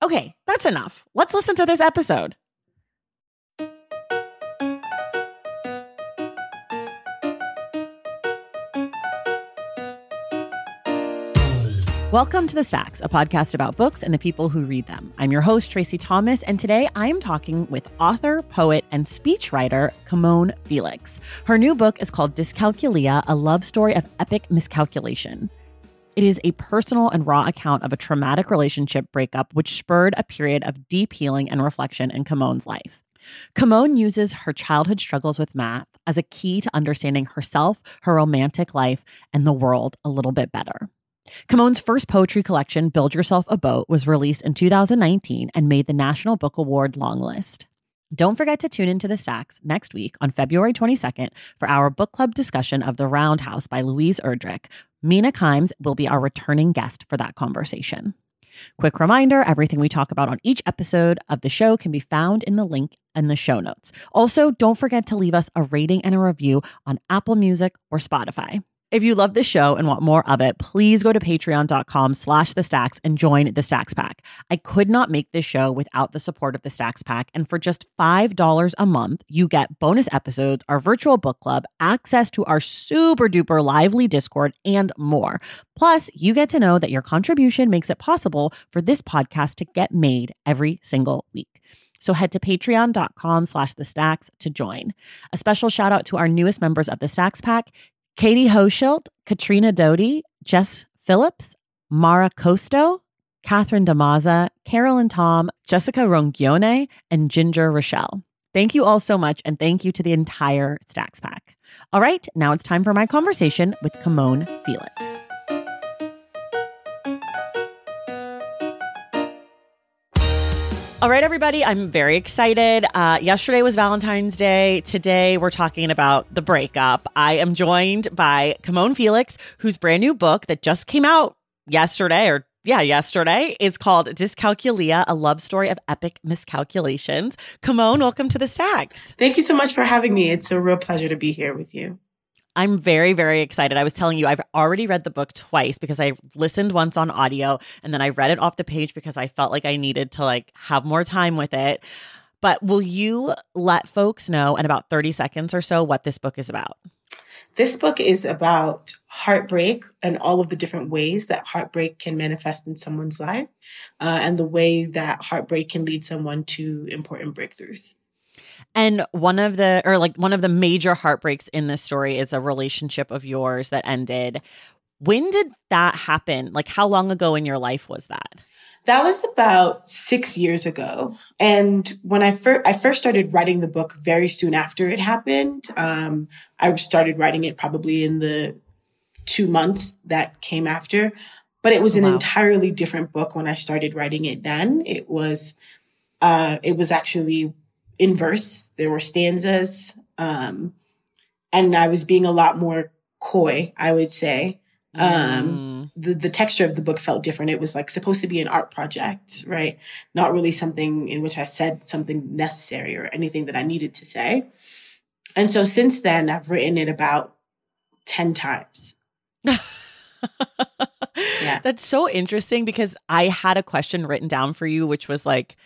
Okay, that's enough. Let's listen to this episode. Welcome to The Stacks, a podcast about books and the people who read them. I'm your host, Tracy Thomas, and today I am talking with author, poet, and speechwriter Camonghne Felix. Her new book is called Dyscalculia, a love story of epic miscalculation. It is a personal and raw account of a traumatic relationship breakup, which spurred a period of deep healing and reflection in Camonghne's life. Camonghne uses her childhood struggles with math as a key to understanding herself, her romantic life, and the world a little bit better. Camonghne's first poetry collection, Build Yourself a Boat, was released in 2019 and made the National Book Award longlist. Don't forget to tune into the Stacks next week on February 22nd for our book club discussion of The Round House by Louise Erdrich. Mina Kimes will be our returning guest for that conversation. Quick reminder everything we talk about on each episode of the show can be found in the link in the show notes. Also, don't forget to leave us a rating and a review on Apple Music or Spotify. If you love the show and want more of it, please go to patreon.com slash the stacks and join the Stacks Pack. I could not make this show without the support of the Stacks Pack. And for just $5 a month, you get bonus episodes, our virtual book club, access to our super duper lively Discord, and more. Plus, you get to know that your contribution makes it possible for this podcast to get made every single week. So head to patreon.com slash the stacks to join. A special shout out to our newest members of the Stacks Pack, Katie Hoschild, Katrina Doty, Jess Phillips, Mara Costo, Catherine Damaza, Carolyn Tom, Jessica Rongione, and Ginger Rochelle. Thank you all so much, and thank you to the entire Stacks Pack. All right, now it's time for my conversation with Camonghne Felix. All right, everybody, I'm very excited. Uh, yesterday was Valentine's Day. Today, we're talking about the breakup. I am joined by Camonghne Felix, whose brand new book that just came out yesterday, or yeah, yesterday, is called Dyscalculia, a love story of epic miscalculations. Camonghne, welcome to the Stacks. Thank you so much for having me. It's a real pleasure to be here with you. I'm very, very excited. I was telling you, I've already read the book twice because I listened once on audio and then I read it off the page because I felt like I needed to like have more time with it. But will you let folks know in about 30 seconds or so what this book is about? This book is about heartbreak and all of the different ways that heartbreak can manifest in someone's life uh, and the way that heartbreak can lead someone to important breakthroughs. And one of the, or like one of the major heartbreaks in this story is a relationship of yours that ended. When did that happen? Like, how long ago in your life was that? That was about six years ago. And when I first, I first started writing the book very soon after it happened. Um, I started writing it probably in the two months that came after, but it was an wow. entirely different book when I started writing it then. It was, uh, it was actually in verse. There were stanzas. Um, and I was being a lot more coy, I would say. Um, mm. the, the texture of the book felt different. It was like supposed to be an art project, right? Not really something in which I said something necessary or anything that I needed to say. And so since then, I've written it about 10 times. yeah. That's so interesting because I had a question written down for you, which was like,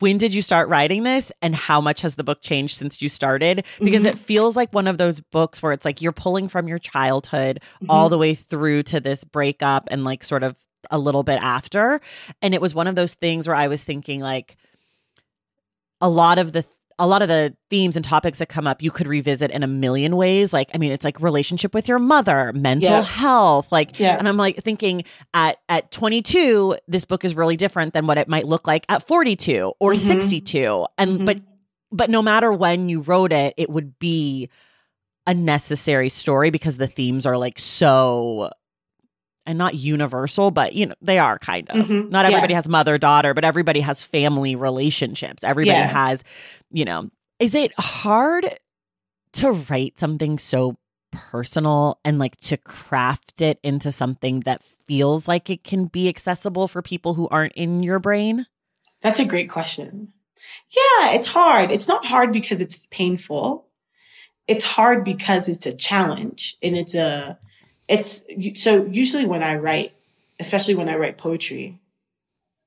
when did you start writing this and how much has the book changed since you started because mm-hmm. it feels like one of those books where it's like you're pulling from your childhood mm-hmm. all the way through to this breakup and like sort of a little bit after and it was one of those things where i was thinking like a lot of the a lot of the themes and topics that come up you could revisit in a million ways like i mean it's like relationship with your mother mental yeah. health like yeah. and i'm like thinking at at 22 this book is really different than what it might look like at 42 or mm-hmm. 62 and mm-hmm. but but no matter when you wrote it it would be a necessary story because the themes are like so and not universal, but you know, they are kind of. Mm-hmm. Not everybody yeah. has mother daughter, but everybody has family relationships. Everybody yeah. has, you know, is it hard to write something so personal and like to craft it into something that feels like it can be accessible for people who aren't in your brain? That's a great question. Yeah, it's hard. It's not hard because it's painful. It's hard because it's a challenge and it's a it's so usually when I write, especially when I write poetry,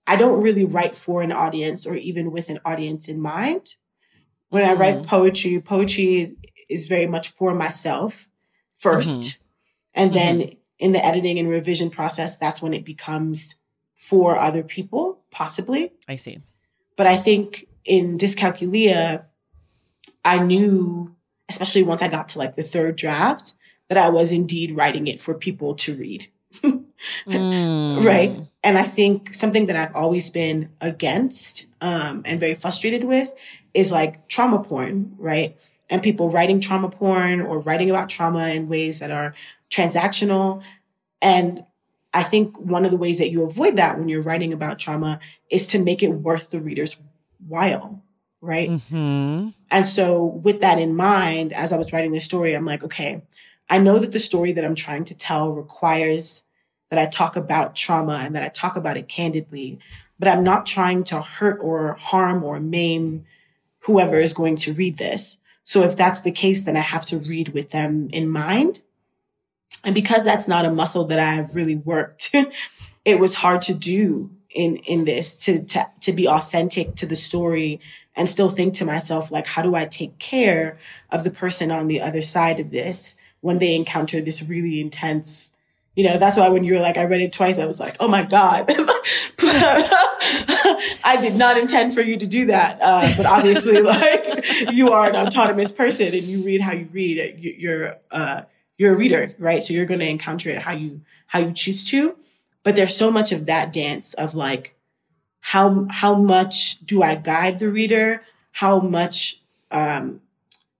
I don't really write for an audience or even with an audience in mind. When I write mm-hmm. poetry, poetry is, is, very much for myself 1st mm-hmm. And then mm-hmm. in the editing and revision process, that's when it becomes for other people, possibly. I see. But I think in Dyscalculia, I knew, especially once I got to like the third draft, that I was indeed writing it for people to read. mm. Right. And I think something that I've always been against um, and very frustrated with is like trauma porn, right? And people writing trauma porn or writing about trauma in ways that are transactional. And I think one of the ways that you avoid that when you're writing about trauma is to make it worth the reader's while, right? Mm-hmm. And so, with that in mind, as I was writing this story, I'm like, okay, I know that the story that I'm trying to tell requires that I talk about trauma and that I talk about it candidly, but I'm not trying to hurt or harm or maim whoever is going to read this. So if that's the case, then I have to read with them in mind. And because that's not a muscle that I've really worked, it was hard to do in in this to to to be authentic to the story and still think to myself like how do I take care of the person on the other side of this when they encounter this really intense you know that's why when you were like i read it twice i was like oh my god. I did not intend for you to do that. Uh, but obviously like you are an autonomous person and you read how you read. You're uh, you're a reader right? So you're going to encounter it how you how you choose to. But there's so much of that dance of like how how much do i guide the reader? How much um,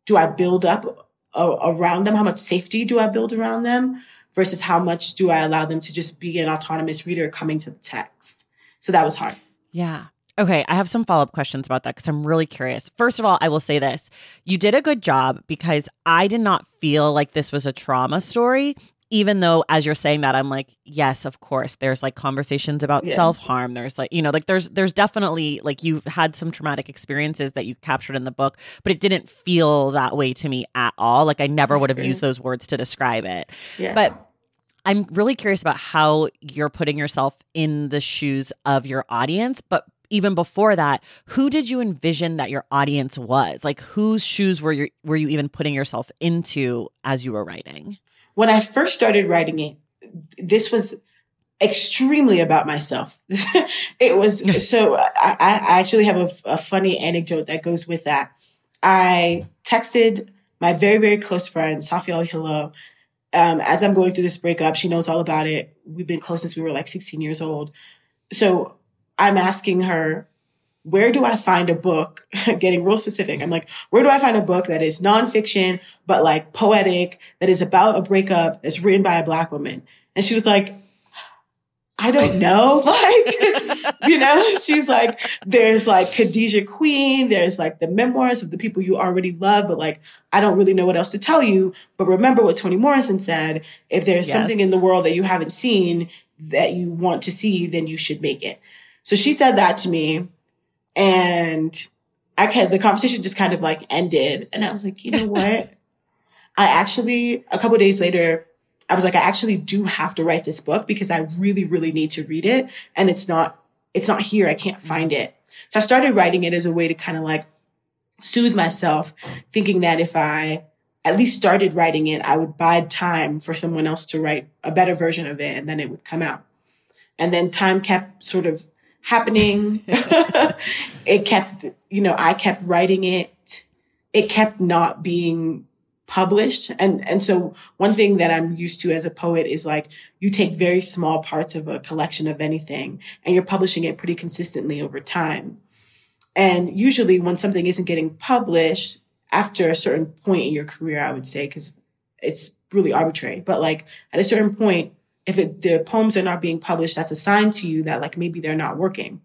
do i build up uh, around them? How much safety do I build around them versus how much do I allow them to just be an autonomous reader coming to the text? So that was hard. Yeah. Okay, I have some follow up questions about that because I'm really curious. First of all, I will say this you did a good job because I did not feel like this was a trauma story even though as you're saying that i'm like yes of course there's like conversations about yeah. self-harm there's like you know like there's there's definitely like you've had some traumatic experiences that you captured in the book but it didn't feel that way to me at all like i never would have used those words to describe it yeah. but i'm really curious about how you're putting yourself in the shoes of your audience but even before that, who did you envision that your audience was? Like whose shoes were you were you even putting yourself into as you were writing? When I first started writing it, this was extremely about myself. it was so I, I actually have a, a, funny anecdote that goes with that. I texted my very, very close friend, Safia Elhillo, um, as I'm going through this breakup. She knows all about it. We've been close since we were like 16 years old. So I'm asking her, where do I find a book? Getting real specific. I'm like, where do I find a book that is nonfiction, but like poetic, that is about a breakup that's written by a black woman? And she was like, I don't know. Like, you know, she's like, there's like Khadijah Queen, there's like the memoirs of the people you already love, but like, I don't really know what else to tell you. But remember what Toni Morrison said if there's yes. something in the world that you haven't seen that you want to see, then you should make it. So she said that to me. And I can the conversation just kind of like ended. And I was like, you know what? I actually, a couple days later, I was like, I actually do have to write this book because I really, really need to read it. And it's not, it's not here. I can't find it. So I started writing it as a way to kind of like soothe myself, thinking that if I at least started writing it, I would bide time for someone else to write a better version of it and then it would come out. And then time kept sort of happening. it kept, you know, I kept writing it. It kept not being published. And, and so one thing that I'm used to as a poet is like, you take very small parts of a collection of anything and you're publishing it pretty consistently over time. And usually when something isn't getting published after a certain point in your career, I would say, because it's really arbitrary, but like at a certain point, if it, the poems are not being published, that's a sign to you that like maybe they're not working.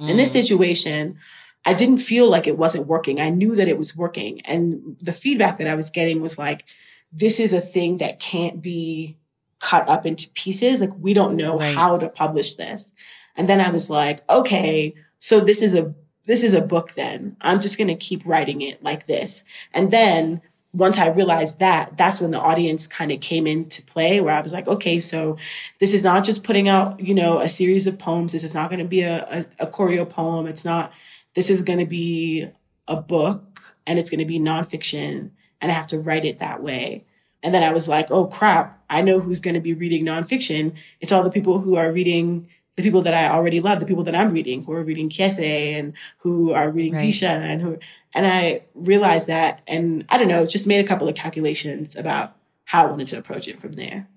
Mm. In this mm. situation, I didn't feel like it wasn't working. I knew that it was working. And the feedback that I was getting was like, this is a thing that can't be cut up into pieces. Like, we don't know right. how to publish this. And then I was like, okay, so this is a, this is a book then. I'm just going to keep writing it like this. And then once I realized that, that's when the audience kind of came into play where I was like, okay, so this is not just putting out, you know, a series of poems. This is not going to be a, a, a choreopoem. It's not, this is going to be a book and it's going to be nonfiction and I have to write it that way. And then I was like, oh crap, I know who's going to be reading nonfiction. It's all the people who are reading the people that I already love, the people that I'm reading, who are reading Kiese and who are reading right. Disha and who, and I realized that, and I don't know, just made a couple of calculations about how I wanted to approach it from there.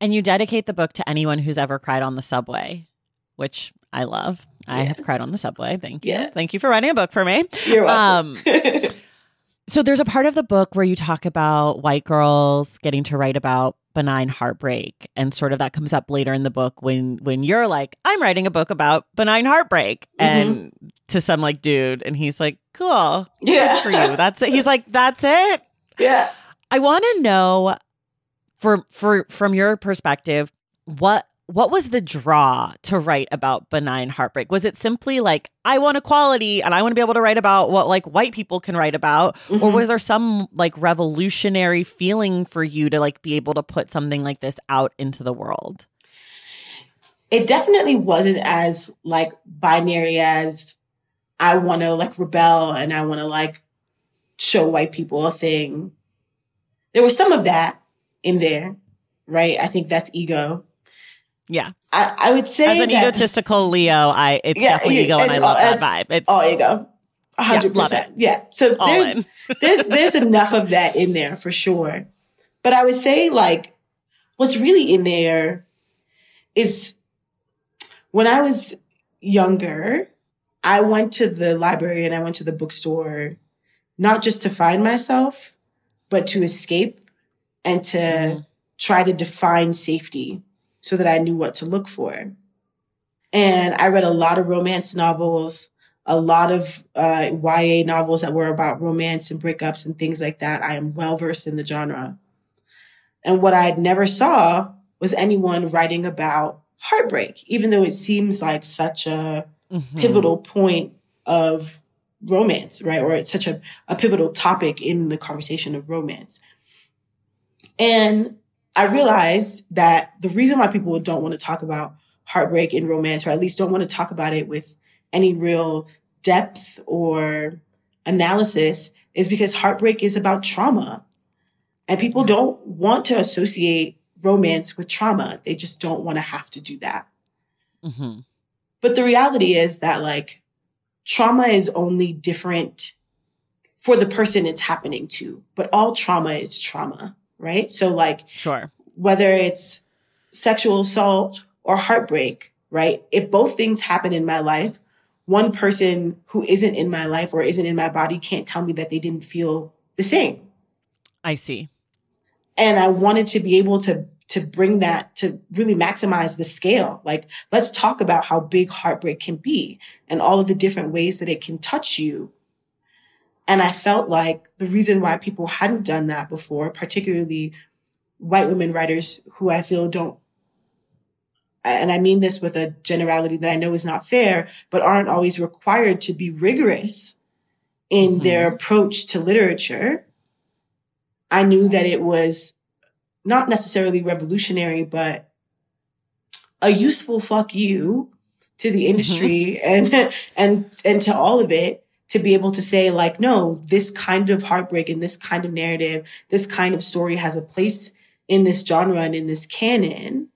And you dedicate the book to anyone who's ever cried on the subway, which I love. Yeah. I have cried on the subway. Thank you. Yeah. Thank you for writing a book for me. You're welcome. Um, so there's a part of the book where you talk about white girls getting to write about benign heartbreak and sort of that comes up later in the book when when you're like i'm writing a book about benign heartbreak mm-hmm. and to some like dude and he's like cool yeah. Good for you. That's it. He's like that's it. Yeah. I want to know for for from your perspective what what was the draw to write about benign heartbreak? Was it simply like, I want equality and I want to be able to write about what like white people can write about? Mm-hmm. Or was there some like revolutionary feeling for you to like be able to put something like this out into the world? It definitely wasn't as like binary as I want to like rebel and I want to like show white people a thing. There was some of that in there, right? I think that's ego yeah. I, I would say as an that, egotistical Leo, I it's yeah, definitely ego and I love that vibe. It's all ego. hundred yeah, percent. Yeah. So all there's there's there's enough of that in there for sure. But I would say like what's really in there is when I was younger, I went to the library and I went to the bookstore not just to find myself, but to escape and to mm. try to define safety so that I knew what to look for. And I read a lot of romance novels, a lot of uh, YA novels that were about romance and breakups and things like that. I am well versed in the genre. And what I never saw was anyone writing about heartbreak, even though it seems like such a mm-hmm. pivotal point of romance, right? Or it's such a, a pivotal topic in the conversation of romance. And I realized that the reason why people don't want to talk about heartbreak in romance, or at least don't want to talk about it with any real depth or analysis, is because heartbreak is about trauma. And people don't want to associate romance with trauma. They just don't want to have to do that. Mm-hmm. But the reality is that, like, trauma is only different for the person it's happening to, but all trauma is trauma right? So like, sure. Whether it's sexual assault or heartbreak, right? If both things happen in my life, one person who isn't in my life or isn't in my body can't tell me that they didn't feel the same. I see. And I wanted to be able to to bring that to really maximize the scale. Like, let's talk about how big heartbreak can be and all of the different ways that it can touch you and I felt like the reason why people hadn't done that before, particularly white women writers who I feel don't, and I mean this with a generality that I know is not fair, but aren't always required to be rigorous in mm-hmm. their approach to literature. I knew that it was not necessarily revolutionary, but a useful fuck you to the industry mm-hmm. and and and to all of it to be able to say like no this kind of heartbreak and this kind of narrative this kind of story has a place in this genre and in this canon.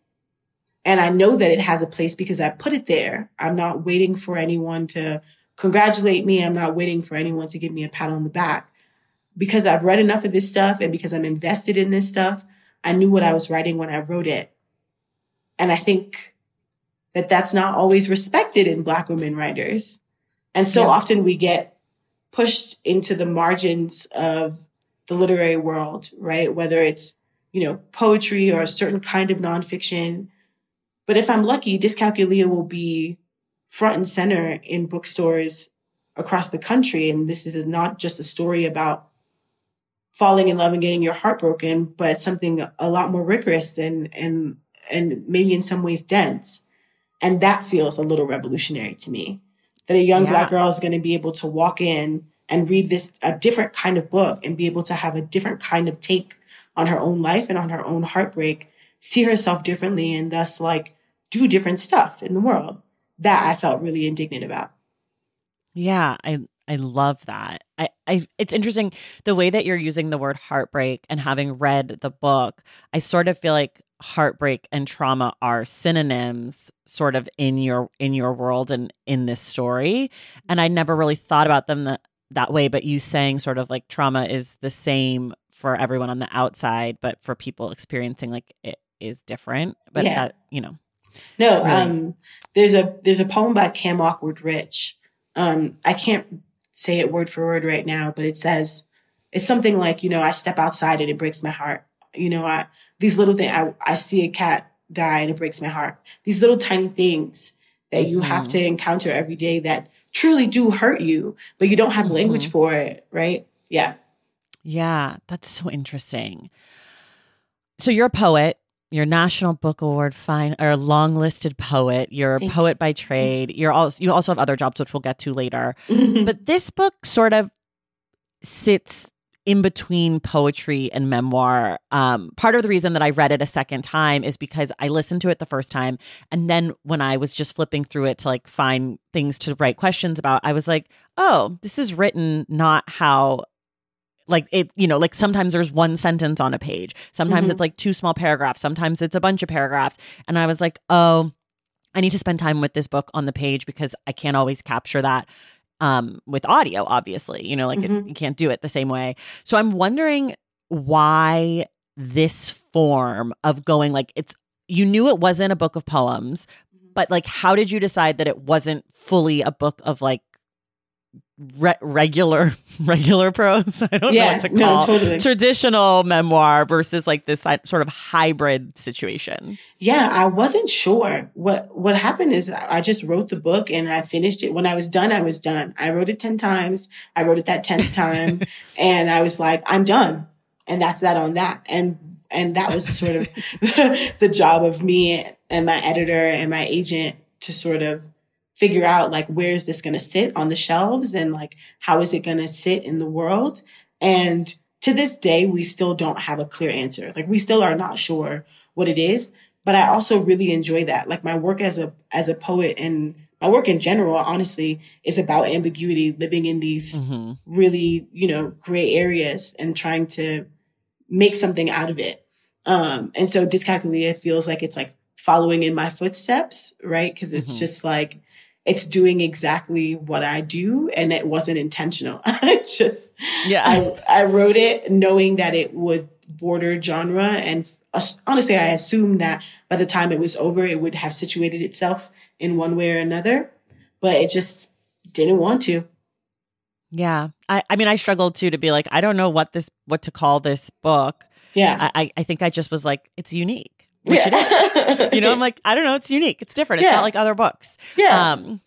And i know that it has a place because i put it there. I'm not waiting for anyone to congratulate me. I'm not waiting for anyone to give me a pat on the back. Because i've read enough of this stuff and because i'm invested in this stuff i knew what i was writing when i wrote it. And i think that that's not always respected in black women writers and so yeah. often we get pushed into the margins of the literary world, right? Whether it's, you know, poetry or a certain kind of nonfiction. But if I'm lucky, Dyscalculia will be front and center in bookstores across the country. And this is not just a story about falling in love and getting your heart broken, but something a lot more rigorous and, and, and maybe in some ways dense. And that feels a little revolutionary to me that a young yeah. black girl is going to be able to walk in and read this a different kind of book and be able to have a different kind of take on her own life and on her own heartbreak, see herself differently and thus like do different stuff in the world. That I felt really indignant about. Yeah, I I love that. I, I it's interesting the way that you're using the word heartbreak and having read the book, I sort of feel like heartbreak and trauma are synonyms sort of in your in your world and in this story and i never really thought about them that, that way but you saying sort of like trauma is the same for everyone on the outside but for people experiencing like it is different but yeah. that you know no really. um there's a there's a poem by cam Awkward-Rich um i can't say it word for word right now but it says it's something like you know i step outside and it breaks my heart you know i these little things. I, I see a cat die and it breaks my heart. These little tiny things that you mm-hmm. have to encounter every day that truly do hurt you, but you don't have mm-hmm. language for it, right? Yeah. Yeah, that's so interesting. So you're a poet. You're a National Book Award fine or long listed poet. You're a Thank poet you. by trade. You're also you also have other jobs which we'll get to later. but this book sort of sits in between poetry and memoir. Um, part of the reason that I read it a second time is because I listened to it the first time. And then when I was just flipping through it to like find things to write questions about, I was like, oh, this is written not how like it you know like sometimes there's one sentence on a page sometimes mm-hmm. it's like two small paragraphs sometimes it's a bunch of paragraphs and i was like oh i need to spend time with this book on the page because i can't always capture that um, with audio, obviously. You know, like mm-hmm. it, you can't do it the same way. So I'm wondering why this form of going like it's you knew it wasn't a book of poems, mm-hmm. but like how did you decide that it wasn't fully a book of like re- regular regular prose. I don't yeah, know what to call no, totally. traditional memoir versus like this sort of hybrid situation. Yeah, I wasn't sure what what happened. Is I just wrote the book and I finished it. When I was done, I was done. I wrote it ten times. I wrote it that tenth time, and I was like, I'm done, and that's that on that. And and that was sort of the job of me and my editor and my agent to sort of figure out like where is this going to sit on the shelves and like how is it going to sit in the world? And to this day we still don't have a clear answer. Like we still are not sure what it is but i also really enjoy that. Like my work as a as a poet and my work in general honestly is about ambiguity living in these mm-hmm. really you know gray areas and trying to make something out of it. Um and so dyscalculia feels like it's like following in my footsteps right? Because it's mm-hmm. just like it's doing exactly what I do and it wasn't intentional. I just, yeah, I, I wrote it knowing that it would border genre. And honestly, I assumed that by the time it was over, it would have situated itself in one way or another, but it just didn't want to. Yeah. I, I mean, I struggled too to be like, I don't know what this, what to call this book. Yeah. I, I think I just was like, it's unique which yeah. it is. you know, I'm like, I don't know, it's unique. It's different. It's yeah. not like other books. Yeah. Um,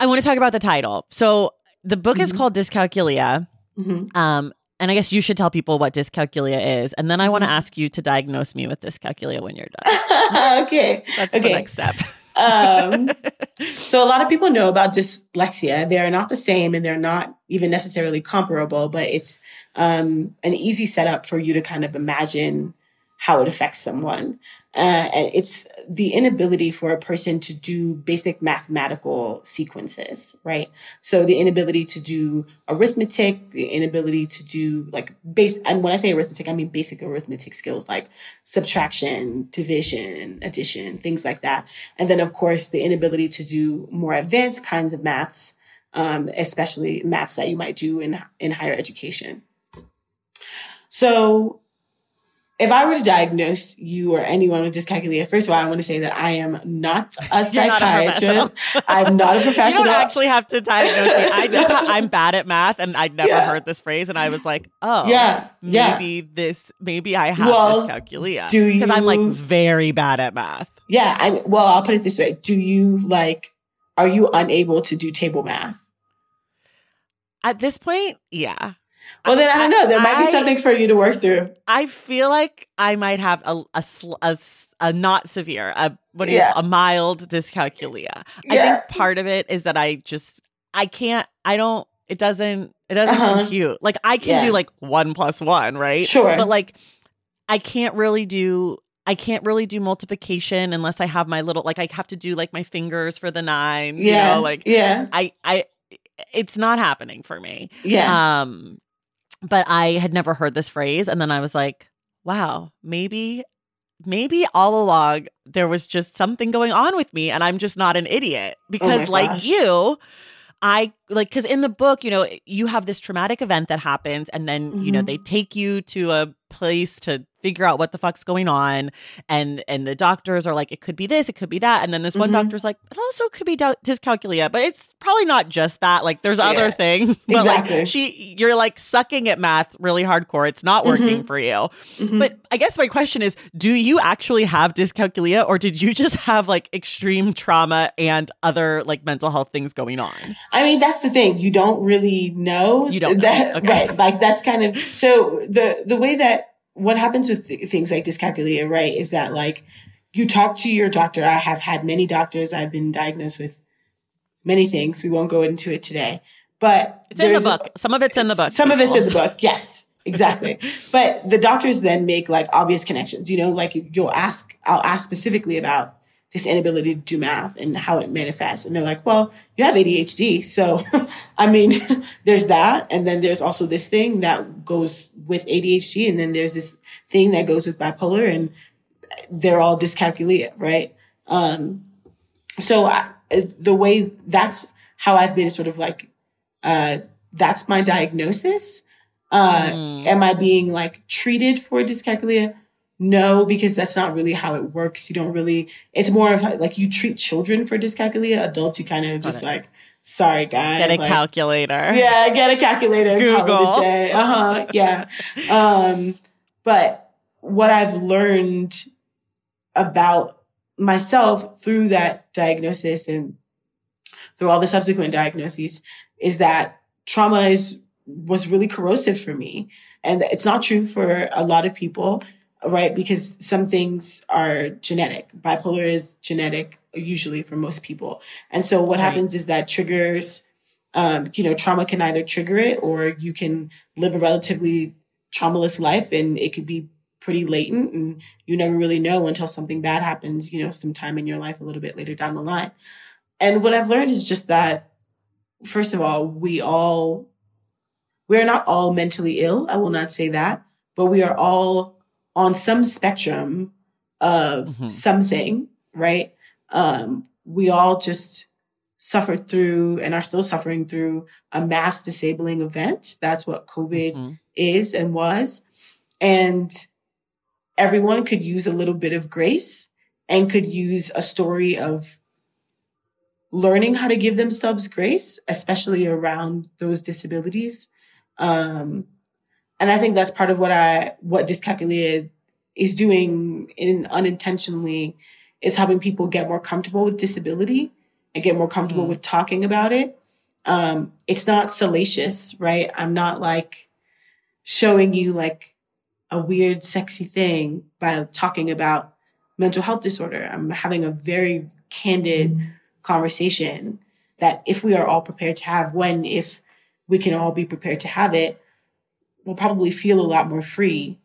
I want to talk about the title. So the book mm-hmm. is called Dyscalculia. Mm-hmm. Um, and I guess you should tell people what dyscalculia is. And then I want to mm-hmm. ask you to diagnose me with dyscalculia when you're done. okay. That's okay. the next step. um, so a lot of people know about dyslexia. They are not the same and they're not even necessarily comparable, but it's um, an easy setup for you to kind of imagine how it affects someone. Uh, and it's the inability for a person to do basic mathematical sequences, right? So the inability to do arithmetic, the inability to do like base, and when I say arithmetic, I mean basic arithmetic skills like subtraction, division, addition, things like that. And then of course the inability to do more advanced kinds of maths, um, especially maths that you might do in, in higher education. So if I were to diagnose you or anyone with dyscalculia, first of all, I want to say that I am not a psychiatrist. Not a I'm not a professional. you don't actually have to diagnose me. I just I'm bad at math, and I'd never yeah. heard this phrase, and I was like, oh, yeah, maybe yeah. this, maybe I have well, dyscalculia. Do you? Because I'm like very bad at math. Yeah, I well, I'll put it this way: Do you like? Are you unable to do table math? At this point, yeah. Well, then I don't know. There might be something for you to work through. I feel like I might have a a, a, a not severe, a what do you, yeah. a mild dyscalculia. Yeah. I think part of it is that I just I can't. I don't. It doesn't. It doesn't uh-huh. compute. Like I can yeah. do like one plus one, right? Sure. But like I can't really do I can't really do multiplication unless I have my little like I have to do like my fingers for the nines. Yeah. You know, like yeah. I I it's not happening for me. Yeah. Um but I had never heard this phrase. And then I was like, wow, maybe, maybe all along there was just something going on with me and I'm just not an idiot. Oh because, oh like gosh. you, I like, because in the book, you know, you have this traumatic event that happens, and then, mm-hmm. you know, they mm-hmm. take you to a place to figure out what the fuck's going on and and the doctors are like it could be this it could be that and then this one mm-hmm. doctor's like it also could be dyscalculia but it's probably not just that like there's yeah. other things but exactly. like she you're like sucking at math really hardcore it's not working mm-hmm. for you mm-hmm. but i guess my question is do you actually have dyscalculia or did you just have like extreme trauma and other like mental health things going on i mean that's the thing you don't really know you don't that okay. right like that's kind of so the the way that what happens with th- things like dyscalculia, right, is that like you talk to your doctor. I have had many doctors. I've been diagnosed with many things. We won't go into it today, but it's in the book. Some of it's in the book. Some people. of it's in the book. Yes, exactly. but the doctors then make like obvious connections. You know, like you'll ask. I'll ask specifically about this inability to do math and how it manifests. And they're like, well, you have ADHD. So, I mean, there's that. And then there's also this thing that goes with ADHD. And then there's this thing that goes with bipolar and they're all dyscalculia, right? Um, so I, the way that's how I've been sort of like, uh, that's my diagnosis. Uh, mm. am I being like treated for dyscalculia? No, because that's not really how it works. You don't really, it's more of like you treat children for dyscalculia. Adults, you kind of just like, sorry, guys. Get a like, calculator. Yeah, get a calculator. Google. Uh huh. Yeah. um, but what I've learned about myself through that diagnosis and through all the subsequent diagnoses is that trauma is was really corrosive for me and it's not true for a lot of people right? Because some things are genetic. Bipolar is genetic, usually for most people. And so what right. happens is that triggers, um, you know, trauma can either trigger it or you can live a relatively traumaless life and it could be pretty latent and you never really know until something bad happens, you know, sometime in your life a little bit later down the line. And what I've learned is just that, first of all, we all, we're not all mentally ill. I will not say that, but we are all on some spectrum of mm-hmm. something, right? Um, we all just suffered through and are still suffering through a mass disabling event. That's what COVID mm-hmm. is and was. And everyone could use a little bit of grace and could use a story of learning how to give themselves grace, especially around those disabilities. Um, and I think that's part of what I what dyscalculia is, is doing in unintentionally is helping people get more comfortable with disability and get more comfortable mm. with talking about it. Um, it's not salacious, right? I'm not like showing you like a weird, sexy thing by talking about mental health disorder. I'm having a very candid mm. conversation that if we are all prepared to have, when, if we can all be prepared to have it, we'll probably feel a lot more free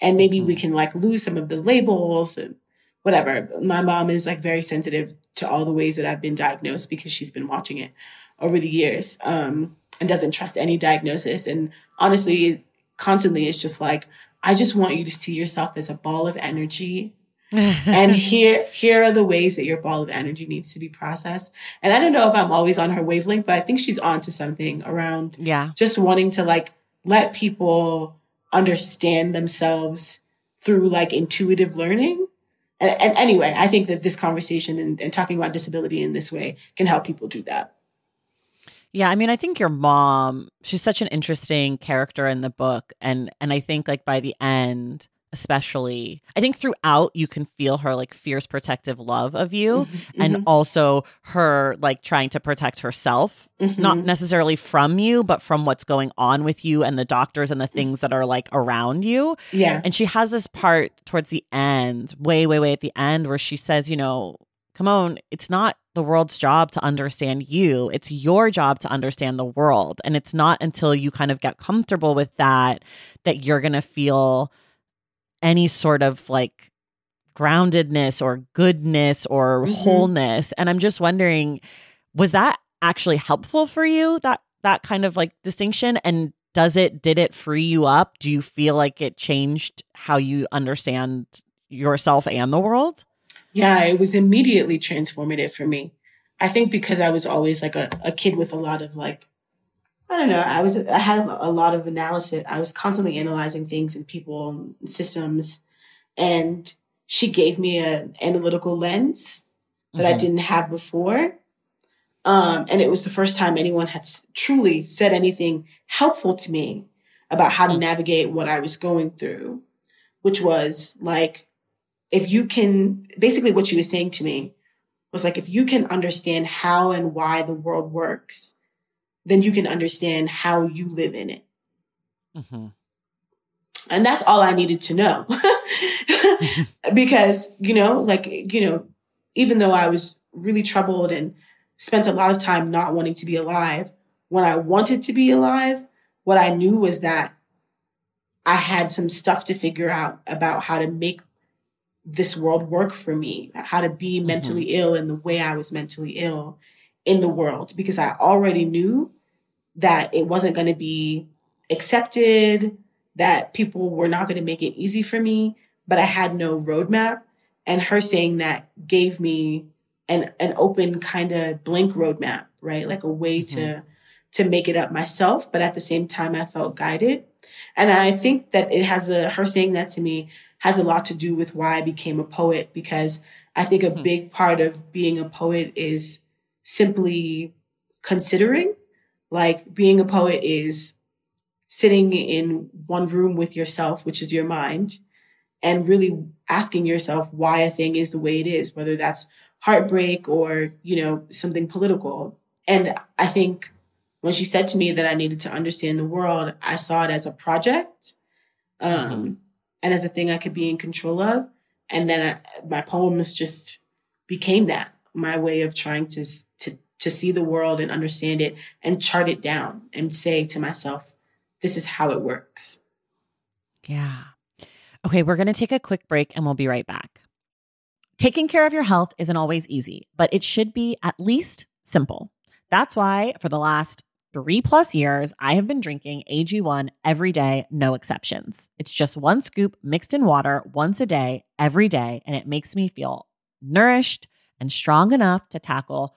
and maybe we mm-hmm. can like lose some of the labels and whatever. My mom is like very sensitive to all the ways that I've been diagnosed because she's been watching it over the years um, and doesn't trust any diagnosis. And honestly, constantly it's just like, I just want you to see yourself as a ball of energy. and here, here are the ways that your ball of energy needs to be processed. And I don't know if I'm always on her wavelength, but I think she's on to something around yeah. just wanting to like let people understand themselves through like intuitive learning. And, and anyway, I think that this conversation and, and talking about disability in this way can help people do that. Yeah, I mean, I think your mom, she's such an interesting character in the book and and I think like by the end, especially i think throughout you can feel her like fierce protective love of you mm-hmm, and mm-hmm. also her like trying to protect herself mm-hmm. not necessarily from you but from what's going on with you and the doctors and the things that are like around you. Yeah. And she has this part towards the end way way way at the end where she says you know come on it's not the world's job to understand you. It's your job to understand the world. And it's not until you kind of get comfortable with that that you're going to feel any sort of like groundedness or goodness or mm-hmm. wholeness. And i'm just wondering was that actually helpful for you that that kind of like distinction? And does it did it free you up? Do you feel like it changed how you understand yourself and the world? Yeah it was immediately transformative for me. I think because i was always like a, a kid with a lot of like I don't know. I was I had a lot of analysis. I was constantly analyzing things and people and systems, and she gave me an analytical lens that mm-hmm. I didn't have before. Um, and it was the first time anyone had truly said anything helpful to me about how to mm. navigate what I was going through, which was like, if you can, basically what she was saying to me was like, if you can understand how and why the world works, then you can understand how you live in it. Mm-hmm. And that's all I needed to know. because, you know, like, you know, even though I was really troubled and spent a lot of time not wanting to be alive, when I wanted to be alive, what I knew was that I had some stuff to figure out about how to make this world work for me, how to be mm-hmm. mentally ill in the way I was mentally ill in the world, because I already knew that it wasn't going to be accepted, that people were not going to make it easy for me, but I had no roadmap. And her saying that gave me an, an open kind of blank roadmap, right? Like a way mm-hmm. to, to make it up myself. But at the same time, I felt guided. And I think that it has a, her saying that to me has a lot to do with why I became a poet because I think a mm-hmm. big part of being a poet is simply considering like being a poet is sitting in one room with yourself, which is your mind, and really asking yourself why a thing is the way it is, whether that's heartbreak or, you know, something political. And I think when she said to me that I needed to understand the world, I saw it as a project um, mm-hmm. and as a thing I could be in control of. And then I, my poems just became that my way of trying to to to see the world and understand it and chart it down and say to myself, this is how it works. Yeah. Okay, we're going to take a quick break and we'll be right back. Taking care of your health isn't always easy, but it should be at least simple. That's why for the last three plus years, I have been drinking AG1 every day, no exceptions. It's just one scoop mixed in water once a day, every day, and it makes me feel nourished and strong enough to tackle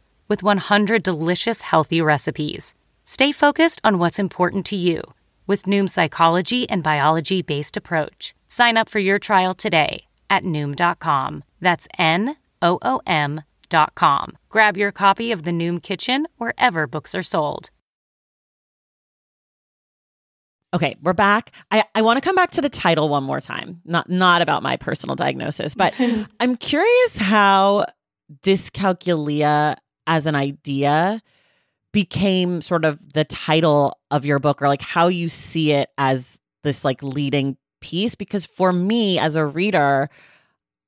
with 100 delicious healthy recipes. Stay focused on what's important to you with Noom's psychology and biology based approach. Sign up for your trial today at Noom.com. That's N O O M.com. Grab your copy of The Noom Kitchen wherever books are sold. Okay, we're back. I, I want to come back to the title one more time. Not not about my personal diagnosis, but I'm curious how dyscalculia as an idea became sort of the title of your book or like how you see it as this like leading piece because for me as a reader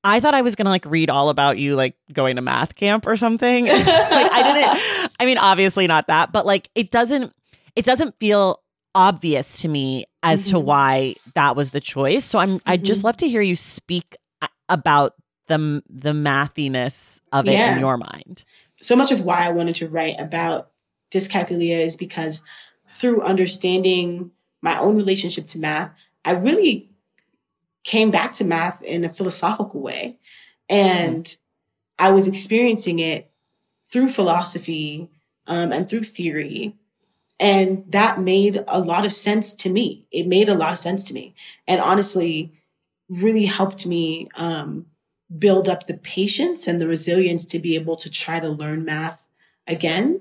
I thought I was gonna like read all about you like going to math camp or something. like I didn't I mean obviously not that, but like it doesn't it doesn't feel obvious to me as mm-hmm. to why that was the choice. So I'm mm-hmm. I'd just love to hear you speak about the the mathiness of it yeah. in your mind so much of why I wanted to write about dyscalculia is because through understanding my own relationship to math, I really came back to math in a philosophical way. And mm. I was experiencing it through philosophy um, and through theory. And that made a lot of sense to me. It made a lot of sense to me. And honestly, really helped me um, build up the patience and the resilience to be able to try to learn math again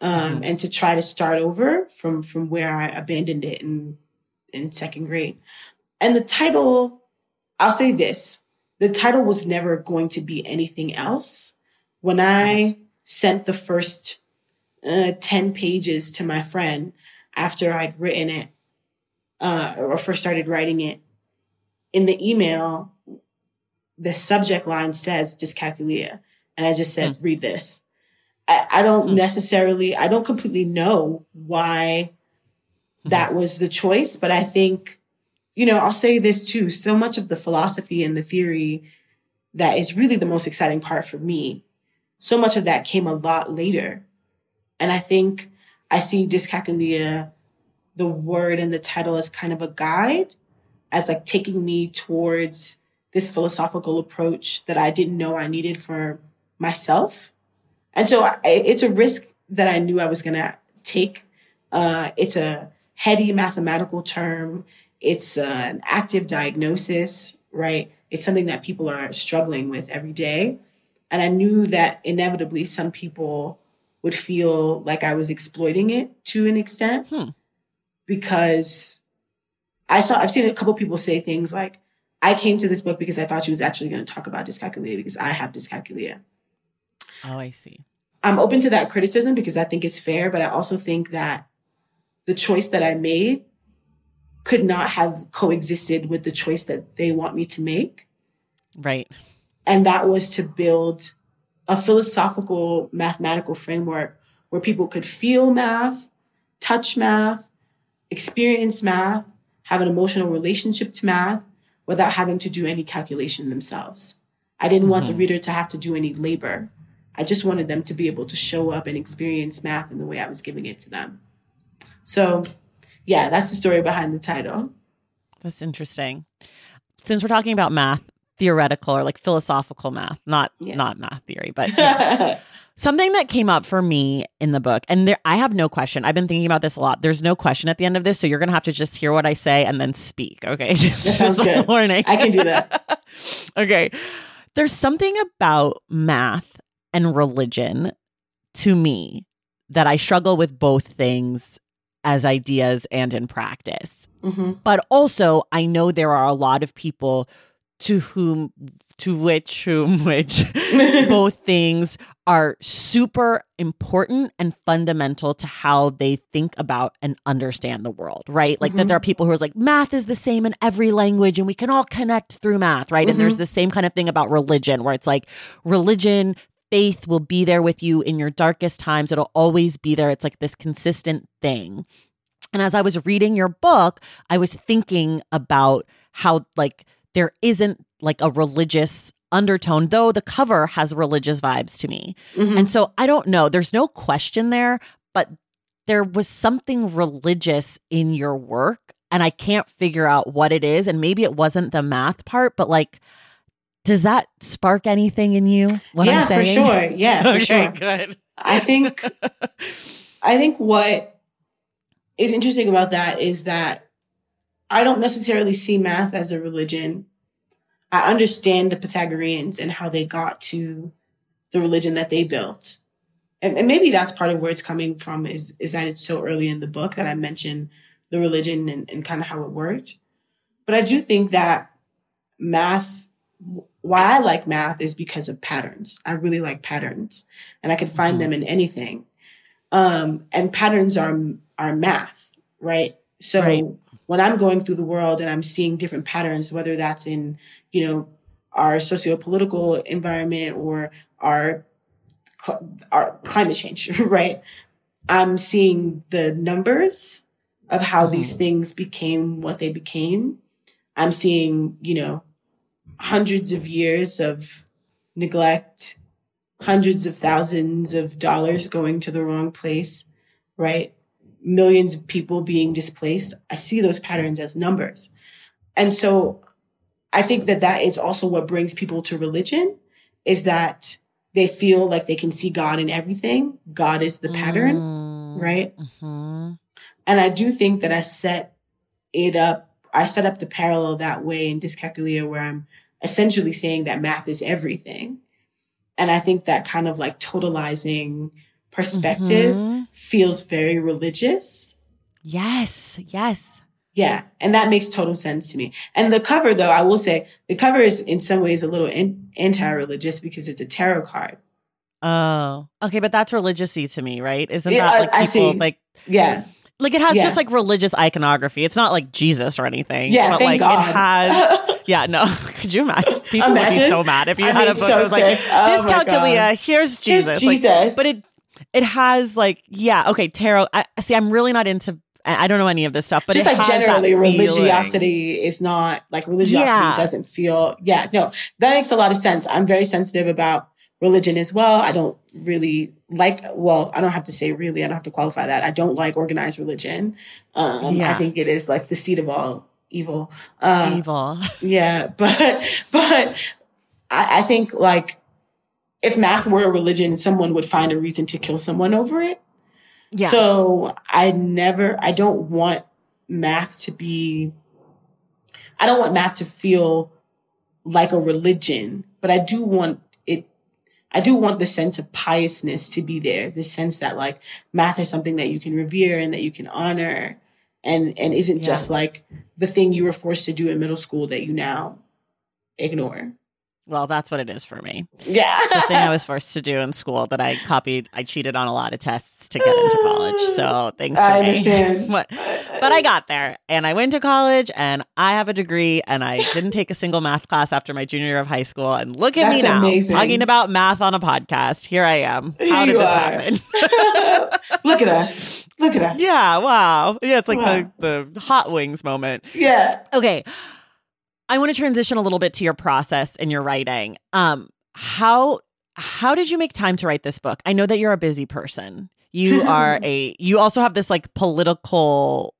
um, mm-hmm. and to try to start over from from where I abandoned it in in second grade. And the title, I'll say this: the title was never going to be anything else. When I sent the first uh, ten pages to my friend after I'd written it uh, or first started writing it, in the email the subject line says dyscalculia. And I just said, mm. read this. I, I don't mm. necessarily, I don't completely know why mm-hmm. that was the choice, but I think, you know, I'll say this too. So much of the philosophy and the theory that is really the most exciting part for me, so much of that came a lot later. And I think I see dyscalculia, the word and the title as kind of a guide, as like taking me towards this philosophical approach that I didn't know I needed for myself. And so I, it's a risk that I knew I was going to take. Uh, it's a heady mathematical term. It's uh, an active diagnosis, right? It's something that people are struggling with every day. And I knew that inevitably some people would feel like I was exploiting it to an extent hmm. because I saw, I've seen a couple people say things like, I came to this book because I thought she was actually going to talk about dyscalculia because I have dyscalculia. Oh, I see. I'm open to that criticism because I think it's fair, but I also think that the choice that I made could not have coexisted with the choice that they want me to make. Right. And that was to build a philosophical mathematical framework where people could feel math, touch math, experience math, have an emotional relationship to math, without having to do any calculation themselves. I didn't mm-hmm. want the mm-hmm. reader to have to do any labor. I just wanted them to be able to show up and experience math in the way I was giving it to them. So, yeah, that's the story behind the title. That's interesting. Since we're talking about math, theoretical or like philosophical math, not yeah. not math theory, but yeah. something that came up for me in the book, and there I have no question. I've been thinking about this a lot. There's no question at the end of this, so you're gonna have to just hear what I say and then speak. Okay, just, that sounds good. Warning. I can do that. okay, there's something about math and religion to me that I struggle with both things as ideas and in practice. Mm-hmm. But also, I know there are a lot of people to whom to which whom which both things are super important and fundamental to how they think about and understand the world, right? Like mm-hmm. that there are people who are like, math is the same in every language and we can all connect through math, right? Mm-hmm. And there's mm-hmm. the same kind of thing about religion where it's like religion faith will be there with you in your darkest times. It'll always be there. It's like this consistent thing. And as I was reading your book, I was thinking about how, like, there isn't like a religious undertone, though the cover has religious vibes to me. Mm-hmm. And so I don't know, there's no question there, but there was something religious in your work. And I can't figure out what it is. And maybe it wasn't the math part, but like, does that spark anything in you? What yeah, I'm saying? for sure. Yeah, for okay, sure. Good. I think I think what is interesting about that is that I don't necessarily see math as a religion. I understand the Pythagoreans and how they got to the religion that they built. And, and maybe that's part of where it's coming from is, is that it's so early in the book that I mention the religion and, and kind of how it worked. But I do think that math why I like math is because of patterns. I really like patterns and I can find mm-hmm. them in anything. Um, and patterns are, are math, right? So right. When I'm going through the world and I'm seeing different patterns, whether that's in, you know, our socio-political environment or our, our climate change, right? I'm seeing the numbers of how mm-hmm. these things became what they became. I'm seeing, you know, hundreds of years of neglect, hundreds of thousands of dollars going to the wrong place, right? Millions of people being displaced. I see those patterns as numbers. And so I think that that is also what brings people to religion is that they feel like they can see God in everything. God is the pattern, mm. right? Mm-hmm. And I do think that I set it up, I set up the parallel that way in Dyscalculia where I'm essentially saying that math is everything. And I think that kind of like totalizing perspective mm-hmm. feels very religious. Yes, yes. Yeah, and that makes total sense to me. And the cover, though, I will say the cover is in some ways a little in- anti-religious because it's a tarot card. Oh, okay, but that's religiousy to me, right? Isn't yeah, that like people like yeah? Like it has yeah. just like religious iconography. It's not like Jesus or anything. Yeah, but thank like God. it has. yeah, no. Could you imagine? People imagine? would be so mad if you I had a book so that was like oh Dyscalculia. Here's Jesus. Here's Jesus. Like, but it it has like yeah okay tarot. I see. I'm really not into. I don't know any of this stuff, but just like generally, religiosity is not like religiosity yeah. doesn't feel. Yeah, no, that makes a lot of sense. I'm very sensitive about religion as well. I don't really like, well, I don't have to say really, I don't have to qualify that. I don't like organized religion. Um, yeah. I think it is like the seat of all evil. Uh, evil. Yeah. But, but I, I think like if math were a religion, someone would find a reason to kill someone over it. Yeah. So I never, I don't want math to be, I don't want math to feel like a religion, but I do want it, I do want the sense of piousness to be there, the sense that like math is something that you can revere and that you can honor and and isn't yeah. just like the thing you were forced to do in middle school that you now ignore. Well, that's what it is for me. Yeah. the thing I was forced to do in school that I copied, I cheated on a lot of tests to get into college. So mm. thanks for I me. understand. but, but I got there and I went to college and I have a degree and I didn't take a single math class after my junior year of high school. And look at that's me now amazing. talking about math on a podcast. Here I am. How did this are. happen? look at us. Look at us. Yeah. Wow. Yeah. It's like wow. the, the hot wings moment. Yeah. Okay. I want to transition a little bit to your process and your writing. Um, how how did you make time to write this book? I know that you're a busy person. You are a you also have this like political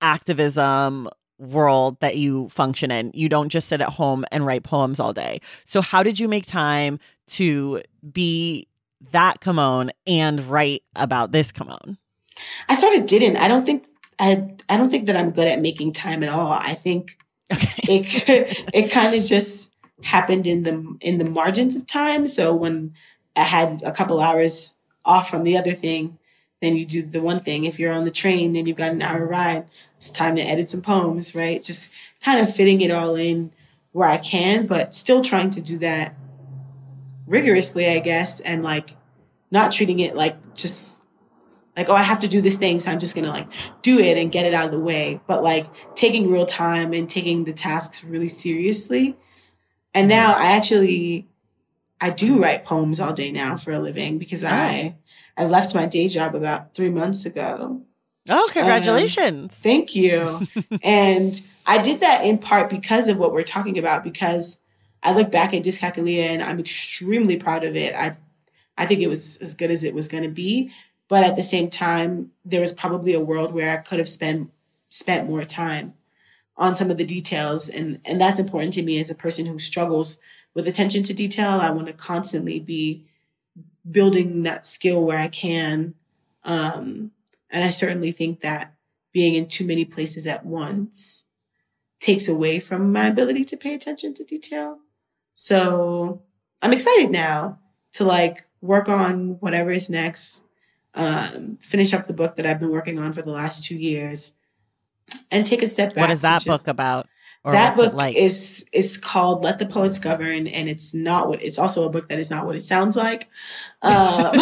activism world that you function in. You don't just sit at home and write poems all day. So how did you make time to be that Camonghne and write about this Camonghne? I sort of didn't. I don't think I I don't think that I'm good at making time at all. I think okay. it it kind of just happened in the in the margins of time. So when I had a couple hours off from the other thing, then you do the one thing. If you're on the train and you've got an hour ride, it's time to edit some poems, right? Just kind of fitting it all in where I can, but still trying to do that rigorously, I guess, and like not treating it like just like, oh, I have to do this thing, so I'm just gonna like do it and get it out of the way. But like taking real time and taking the tasks really seriously. And now I actually I do write poems all day now for a living because oh. I I left my day job about three months ago. Oh, congratulations. Um, thank you. and I did that in part because of what we're talking about, because I look back at Dyscalculia and I'm extremely proud of it. I I think it was as good as it was going to be, but at the same time, there was probably a world where I could have spent spent more time on some of the details, and and that's important to me as a person who struggles with attention to detail. I want to constantly be building that skill where I can, um, and I certainly think that being in too many places at once takes away from my ability to pay attention to detail. So I'm excited now to like work on whatever is next, um, finish up the book that I've been working on for the last two years, and take a step back. What is that book about? that book like? is is called "Let the Poets Govern," and it's not what it's also a book that is not what it sounds like. Um,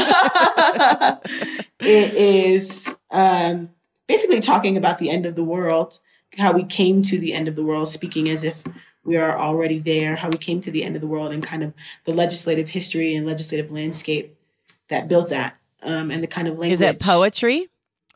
it is um, basically talking about the end of the world, how we came to the end of the world, speaking as if we are already there, how we came to the end of the world, and kind of the legislative history and legislative landscape that built that, um, and the kind of language. Is it poetry,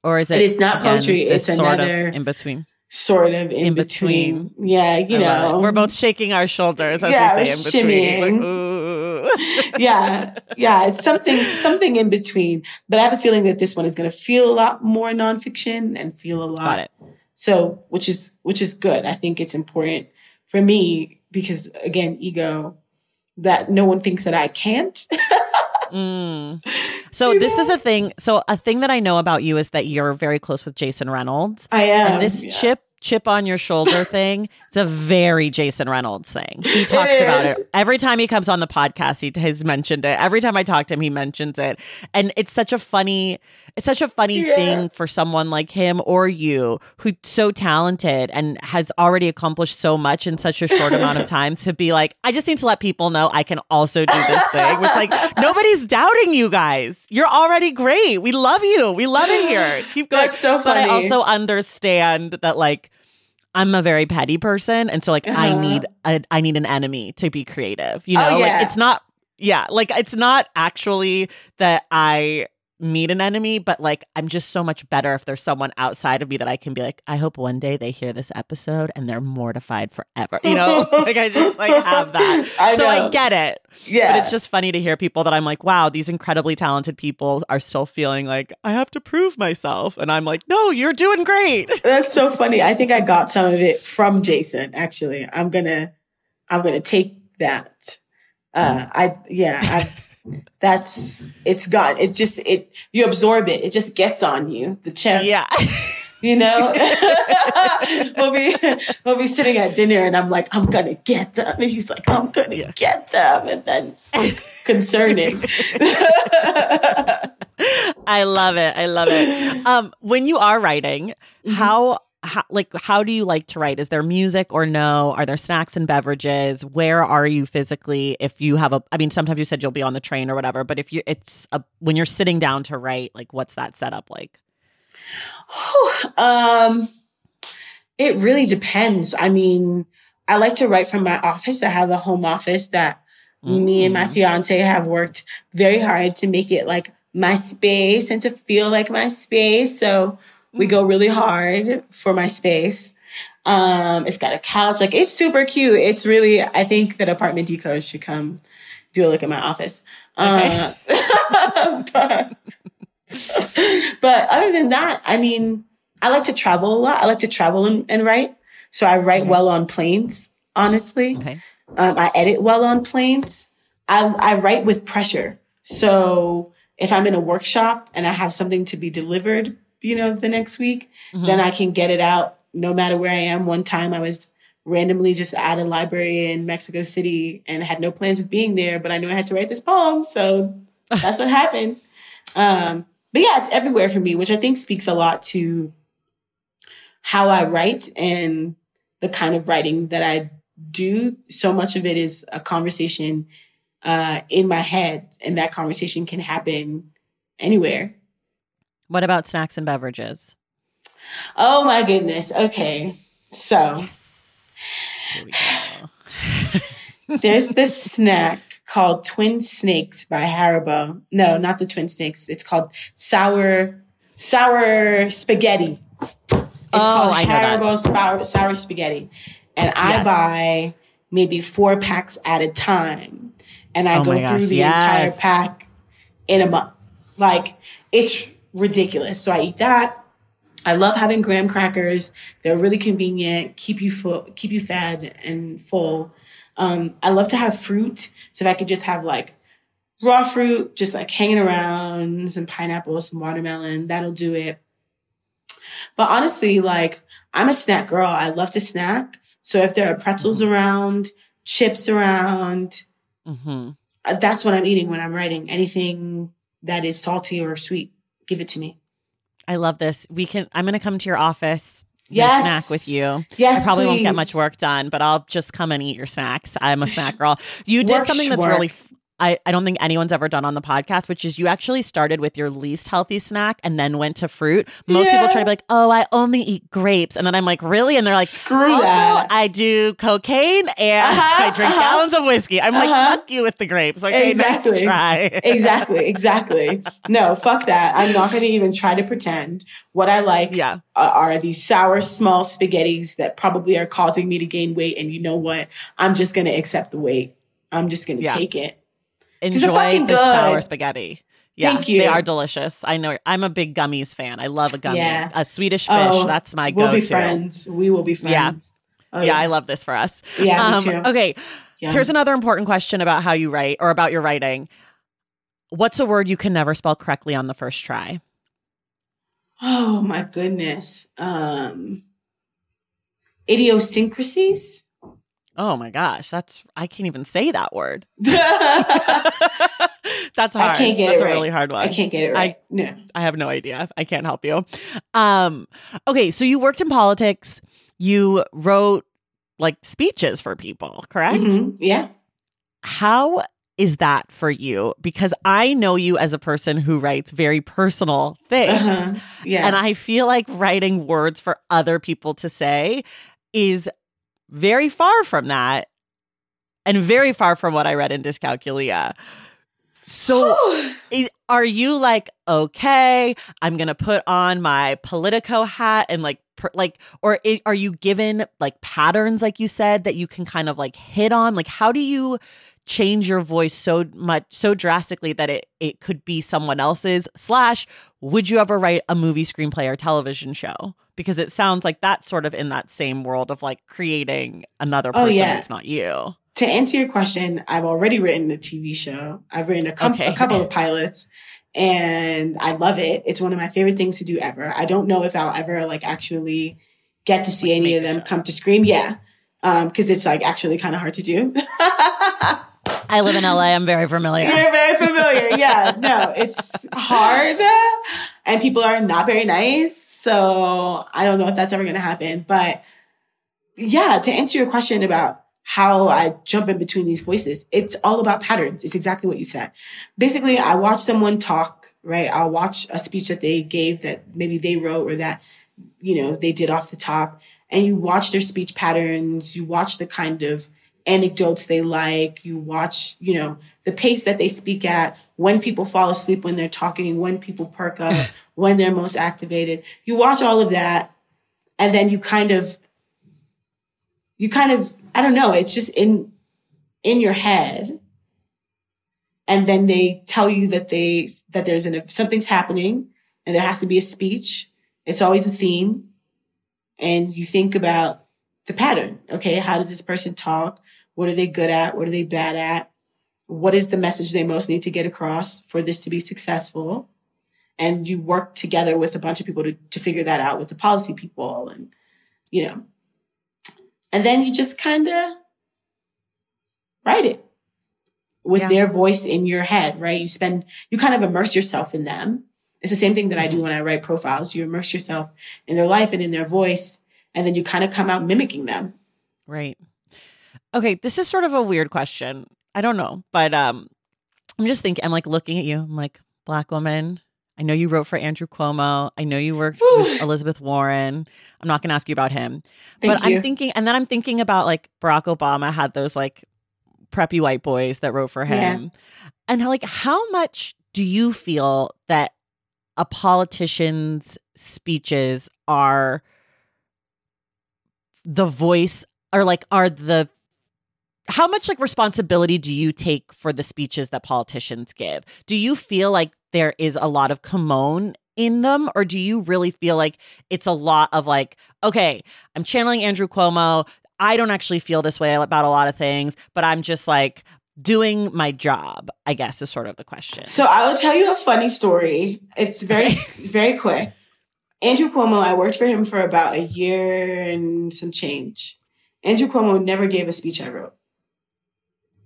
or is it? It is not again, poetry. It's another in between. Sort of in, in between. between. Yeah, you I know, we're both shaking our shoulders as yeah, we say in between. Like, yeah, yeah, it's something something in between. But I have a feeling that this one is going to feel a lot more nonfiction and feel a lot. So, which is which is good. I think it's important for me because again, ego that no one thinks that I can't. mm. So this is a thing. So a thing that I know about you is that you're very close with Jason Reynolds. I am. And this yeah. chip chip on your shoulder thing. It's a very Jason Reynolds thing. He talks it about it every time he comes on the podcast. He has mentioned it. Every time I talk to him, he mentions it, and it's such a funny, it's such a funny yeah. thing for someone like him or you who's so talented and has already accomplished so much in such a short amount of time to be like, I just need to let people know I can also do this thing. Which like nobody's doubting you guys. You're already great. We love you. We love it here. Keep going. That's so funny. But I also understand that like I'm a very petty person, and so like uh-huh. I need a I need an enemy to be creative. You oh, know, oh, yeah. like it's not yeah, like it's not actually that I meet an enemy, but like I'm just so much better if there's someone outside of me that I can be like, I hope one day they hear this episode and they're mortified forever. You know, like I just like have that. I so I get it. Yeah. But it's just funny to hear people that I'm like, wow, these incredibly talented people are still feeling like I have to prove myself. And I'm like, no, you're doing great. That's so funny. I think I got some of it from Jason, actually. I'm gonna I'm gonna take that. Uh I yeah, I that's it's gone. It just it you absorb it. It just gets on you. The chip. Yeah. You know, we'll be we'll be sitting at dinner, and I'm like, I'm gonna get them, and he's like, I'm gonna yeah. get them, and then it's concerning. I love it. I love it. Um, when you are writing, mm-hmm. how how, like how do you like to write? Is there music or no? Are there snacks and beverages? Where are you physically if you have a i mean sometimes you said you'll be on the train or whatever but if you it's a when you're sitting down to write like what's that setup like? Um it really depends. I mean i like to write from my office. I have a home office that mm-hmm. me and my mm-hmm. fiance have worked very hard to make it like my space and to feel like my space. So we go really hard for my space. Um, it's got a couch. Like it's super cute. It's really, I think that apartment decos should come do a look at my office. Okay. Uh, but, but other than that, I mean, I like to travel a lot. I like to travel and, and write. So I write okay. well on planes, honestly. Okay. Um, I edit well on planes. I, I write with pressure. So if I'm in a workshop and I have something to be delivered, you know, the next week, mm-hmm. then I can get it out no matter where I am. One time I was randomly just at a library in Mexico City and had no plans of being there, but I knew I had to write this poem. So that's what happened. Um, but yeah, it's everywhere for me, which I think speaks a lot to how I write and the kind of writing that I do. So much of it is a conversation uh, in my head, and that conversation can happen anywhere. What about snacks and beverages? Oh my goodness. Okay. So yes. there's this snack called Twin Snakes by Haribo. No, not the Twin Snakes. It's called sour sour spaghetti. It's oh, called I Haribo sour, sour spaghetti. And I yes. buy maybe four packs at a time. And I oh go through the yes. entire pack in a month. Like, it's ridiculous. So I eat that. I love having graham crackers. They're really convenient, keep you full, keep you fed and full. Um, I love to have fruit. So if I could just have like raw fruit, just like hanging around, some pineapple, some watermelon, that'll do it. But honestly, like I'm a snack girl. I love to snack. So if there are pretzels mm-hmm. around, chips around, mm-hmm. Uh, that's what I'm eating when I'm writing. Anything that is salty or sweet, give it to me. I love this. We can. I'm going to come to your office. Yes. Snack with you. Yes. I probably please. won't get much work done, but I'll just come and eat your snacks. I'm a snack girl. You did something that's really I, I don't think anyone's ever done on the podcast, which is you actually started with your least healthy snack and then went to fruit. Most yeah. people try to be like, oh, I only eat grapes. And then I'm like, really? And they're like, screw also, that. I do cocaine and uh-huh, I drink uh-huh. gallons of whiskey. I'm uh-huh. like, fuck you with the grapes. Okay, exactly. Nice try. exactly. Exactly. No, fuck that. I'm not going to even try to pretend. What I like yeah. are these sour, small spaghettis that probably are causing me to gain weight. And you know what? I'm just going to accept the weight. I'm just going to yeah. take it enjoy the shower spaghetti. Yeah, Thank you. They are delicious. I know. I'm a big gummies fan. I love a gummy. Yeah. A Swedish fish. Oh, that's my we'll go-to. We'll be friends. We will be friends. Yeah. Oh, yeah. yeah. I love this for us. Yeah, um, me too. Okay. Here's another important question about how you write or about your writing. What's a word you can never spell correctly on the first try? Oh my goodness. Um idiosyncrasies? Oh my gosh, that's I can't even say that word. that's hard. I can't get that's it a really hard one. I can't get it right. I, no. I have no idea. I can't help you. Um, okay, so you worked in politics. You wrote like speeches for people, correct? Mm-hmm. Yeah. How is that for you? Because I know you as a person who writes very personal things. Uh-huh. Yeah. And I feel like writing words for other people to say is very far from that and very far from what I read in Dyscalculia. So are you like, okay, I'm going to put on my Politico hat and like, per, like, or are you given like patterns, like you said, that you can kind of like hit on? Like, how do you change your voice so much, so drastically that it, it could be someone else's? Slash, would you ever write a movie, screenplay, or television show? because it sounds like that's sort of in that same world of like creating another oh, person oh, yeah. that's not you. To answer your question, I've already written a TV show. I've written a, com- okay. a couple of pilots and I love it. It's one of my favorite things to do ever. I don't know if I'll ever like actually get to see like any of them come to screen. Yeah. Um, cause it's like actually kind of hard to do. I live in LA. I'm very familiar. You're very familiar. Yeah. No, it's hard and people are not very nice. So I don't know if that's ever going to happen. But yeah, to answer your question about how I jump in between these voices, it's all about patterns. It's exactly what you said. Basically, I watch someone talk, right? I'll watch a speech that they gave that maybe they wrote or that, you know, they did off the top. And you watch their speech patterns, you watch the kind of anecdotes they like, you watch, you know, the pace that they speak at, when people fall asleep when they're talking, when people perk up, when they're most activated. You watch all of that and then you kind of you kind of I don't know, it's just in in your head and then they tell you that they that there's an something's happening and there has to be a speech. It's always a theme. And you think about the pattern. Okay, how does this person talk? What are they good at? What are they bad at? What is the message they most need to get across for this to be successful? And you work together with a bunch of people to, to figure that out with the policy people and, you know, and then you just kind of write it with yeah. their voice in your head, right? You spend, you kind of immerse yourself in them. It's the same thing that I do mm-hmm. when I write profiles. You immerse yourself in their life and in their voice, and then you kind of come out mimicking them. Right. Okay, this is sort of a weird question. I don't know, but um I'm just thinking I'm like looking at you. I'm like, black woman. I know you wrote for Andrew Cuomo. I know you worked with Elizabeth Warren. I'm not going to ask you about him. Thank but you. I'm thinking and then I'm thinking about like Barack Obama had those like preppy white boys that wrote for him. Yeah. And like how much do you feel that a politician's speeches are the voice or like are the how much like responsibility do you take for the speeches that politicians give? Do you feel like there is a lot of Camonghne in them or do you really feel like it's a lot of like okay, I'm channeling Andrew Cuomo. I don't actually feel this way about a lot of things, but I'm just like doing my job, I guess is sort of the question. So I will tell you a funny story. It's very very quick. Andrew Cuomo, I worked for him for about a year and some change. Andrew Cuomo never gave a speech I wrote.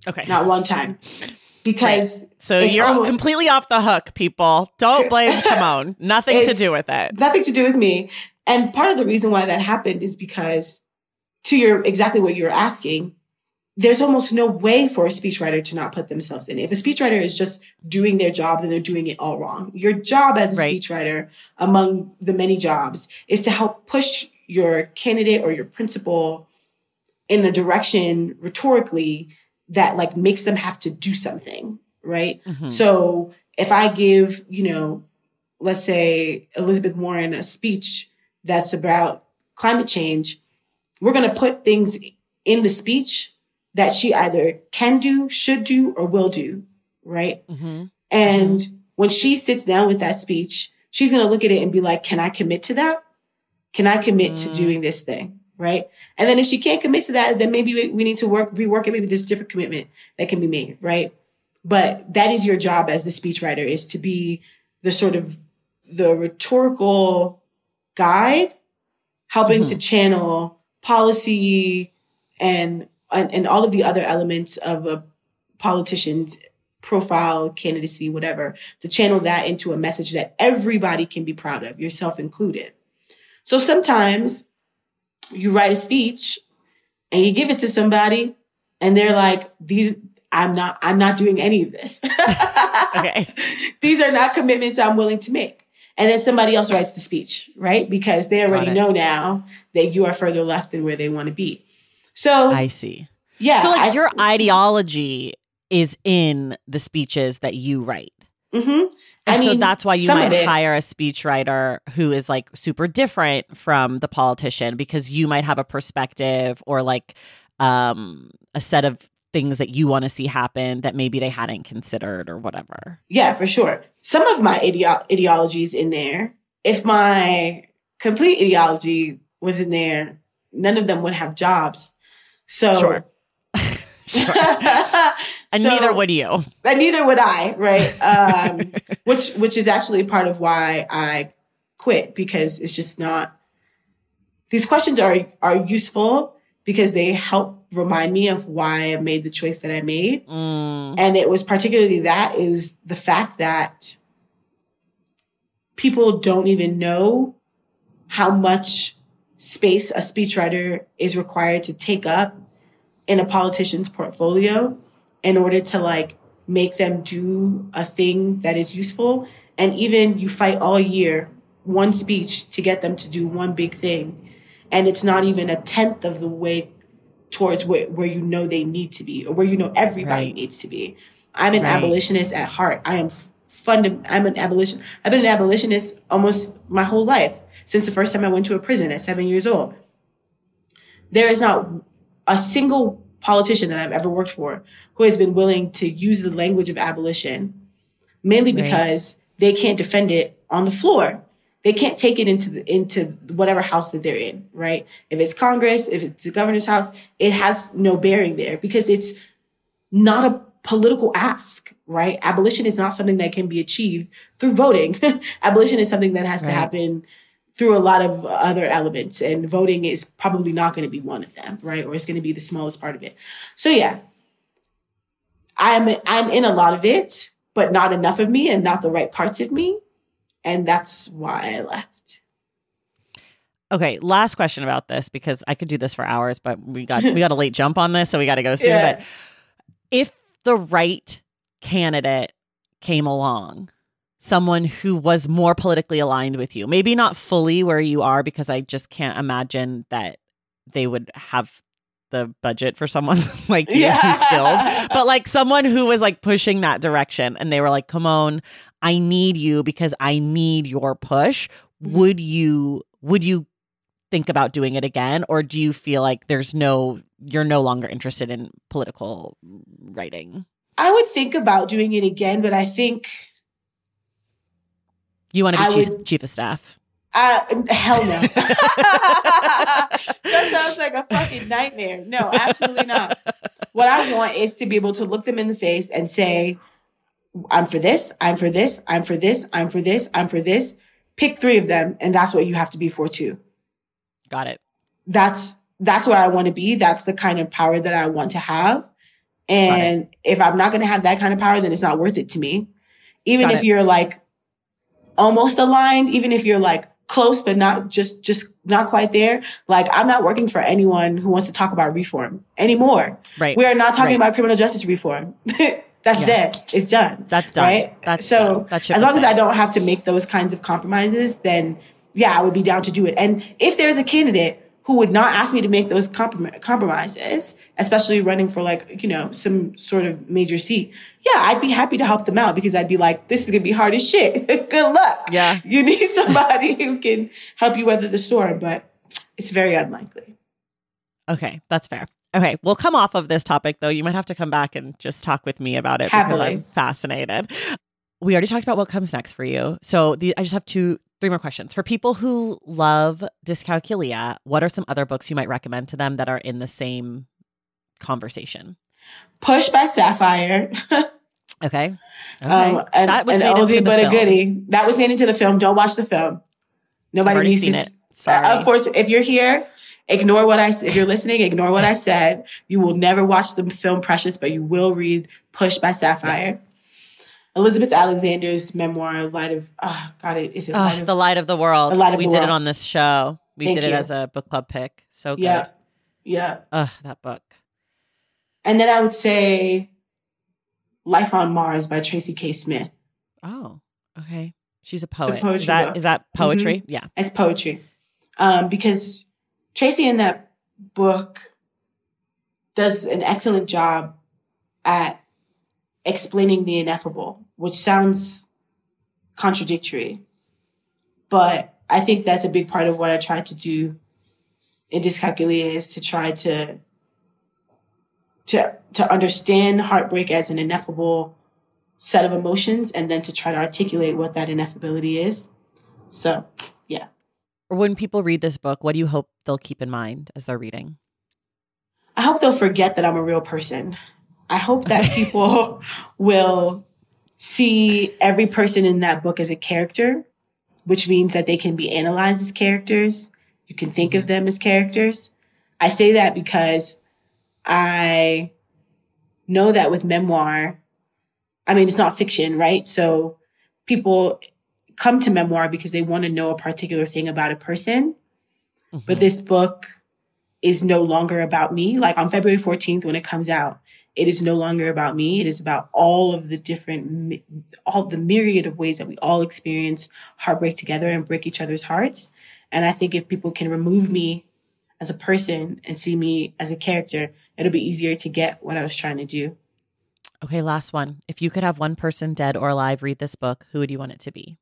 Okay. Not one time. Because right. so you're almost, completely off the hook, people. Don't blame Camonghne. Nothing to do with it. Nothing to do with me. And part of the reason why that happened is because to your exactly what you're asking, there's almost no way for a speechwriter to not put themselves in. If a speechwriter is just doing their job, then they're doing it all wrong. Your job as a right. speechwriter, among the many jobs, is to help push your candidate or your principal in a direction rhetorically that like makes them have to do something, right? Mm-hmm. So if I give, you know, let's say Elizabeth Warren a speech that's about climate change, we're going to put things in the speech that she either can do, should do, or will do, right? Mm-hmm. And mm-hmm. when she sits down with that speech, she's going to look at it and be like, can I commit to that? Can I commit mm. to doing this thing? Right? And then if she can't commit to that, then maybe we, need to work, rework it. Maybe there's a different commitment that can be made, right? But that is your job as the speechwriter is to be the sort of the rhetorical guide, helping mm-hmm. to channel policy and, and, and all of the other elements of a politician's profile, candidacy, whatever, to channel that into a message that everybody can be proud of, yourself included. So sometimes you write a speech and you give it to somebody and they're like, these, I'm not, I'm not doing any of this. okay. These are not commitments I'm willing to make. And then somebody else writes the speech, right? Because they already know now that you are further left than where they want to be. So I see. Yeah. So like I, your ideology is in the speeches that you write. Mm-hmm. And I so that's why you might hire a speechwriter who is like super different from the politician because you might have a perspective or like um, a set of things that you want to see happen that maybe they hadn't considered or whatever. Yeah, for sure. Some of my ideo- ideologies in there. If my complete ideology was in there, none of them would have jobs. So sure. sure. and so, neither would you. And neither would I, right? Um, which which is actually part of why I quit because it's just not. These questions are are useful because they help remind me of why I made the choice that I made, mm. and it was particularly that it was the fact that people don't even know how much space a speechwriter is required to take up in a politician's portfolio in order to like make them do a thing that is useful. And even you fight all year, one speech to get them to do one big thing. And it's not even a tenth of the way towards where, where you know they need to be or where you know everybody right. needs to be. I'm an right. abolitionist at heart. I am fund. I'm an abolition. I've been an abolitionist almost my whole life since the first time I went to a prison at seven years old. There is not a single politician that I've ever worked for who has been willing to use the language of abolition, mainly Right. because they can't defend it on the floor. They can't take it into the, into whatever house that they're in, right? If it's Congress, if it's the governor's house, it has no bearing there because it's not a political ask, right? Abolition is not something that can be achieved through voting. Abolition is something that has to happen through a lot of other elements, and voting is probably not going to be one of them, right? Or it's going to be the smallest part of it. So yeah, I'm I'm in a lot of it, but not enough of me, and not the right parts of me, and that's why I left. Okay, last question about this because I could do this for hours, but we got we got a late jump on this, so we got to go soon. Yeah. But if the right candidate came along, someone who was more politically aligned with you, maybe not fully where you are, because I just can't imagine that they would have the budget for someone like you who's skilled, but like someone who was like pushing that direction, and they were like, "Come on, I need you because I need your push." Mm-hmm. Would you? Would you think about doing it again or do you feel like there's no you're no longer interested in political writing I would think about doing it again, but I think you want to be chief, would- chief of staff Uh, hell no. that sounds like a fucking nightmare. No, absolutely not. What I want is to be able to look them in the face and say, I'm for this, I'm for this, I'm for this, I'm for this, I'm for this. Pick three of them, and that's what you have to be for too. got it That's that's where I want to be. That's the kind of power that I want to have. And if I'm not going to have that kind of power, then it's not worth it to me. Even Got if it. you're like almost aligned, even if you're like close but not just just not quite there, like I'm not working for anyone who wants to talk about reform anymore. right We are not talking Right. about criminal justice reform. That's Yeah. dead. It's done. That's done. Right? That's so done. That as long as I don't have to make those kinds of compromises, then yeah, I would be down to do it. And if there's a candidate who would not ask me to make those comprom- compromises, especially running for like, you know, some sort of major seat, yeah, I'd be happy to help them out because I'd be like, this is going to be hard as shit. Good luck. Yeah. You need somebody who can help you weather the storm, but it's very unlikely. okay that's fair okay we'll come off of this topic though you might have to come back and just talk with me about it because i'm fascinated we already talked about what comes next for you so the, i just have two three more questions for people who love dyscalculia what are some other books you might recommend to them that are in the same conversation Push by Sapphire. Okay. Okay. Um, and, that was an made oldie into the but film. a goodie. That was made into the film. Don't watch the film. Nobody needs seen to. it. Sorry. Uh, unfortunately, if you're here, ignore what I. If you're listening, ignore what I said. You will never watch the film Precious, but you will read Push by Sapphire. Elizabeth Alexander's memoir, Light of. Oh God, is it ah, Light Oh, of? the light of the world. The Light of we the did it on this show. We Thank did it you. as a book club pick. So good. yeah, yeah. Ugh, that book. And then I would say, Life on Mars by Tracy K. Smith. Oh, okay. She's a poet. poetry is that is that poetry? Mm-hmm. Yeah. It's poetry. Um, because Tracy in that book does an excellent job at explaining the ineffable, which sounds contradictory. But I think that's a big part of what I try to do in Dyscalculia is to try to to to understand heartbreak as an ineffable set of emotions and then to try to articulate what that ineffability is. So yeah. When people read this book, what do you hope they'll keep in mind as they're reading? I hope they'll forget that I'm a real person. I hope that people will see every person in that book as a character, which means that they can be analyzed as characters. You can think of mm-hmm. them as characters. I say that because I know that with memoir, I mean, it's not fiction, right? So people come to memoir because they want to know a particular thing about a person. But mm-hmm. this book is no longer about me. Like on February 14th, when it comes out, it is no longer about me. It is about all of the different, all the myriad of ways that we all experience heartbreak together and break each other's hearts. And I think if people can remove me as a person and see me as a character, it'll be easier to get what I was trying to do. Okay, last one. If you could have one person dead or alive read this book, who would you want it to be?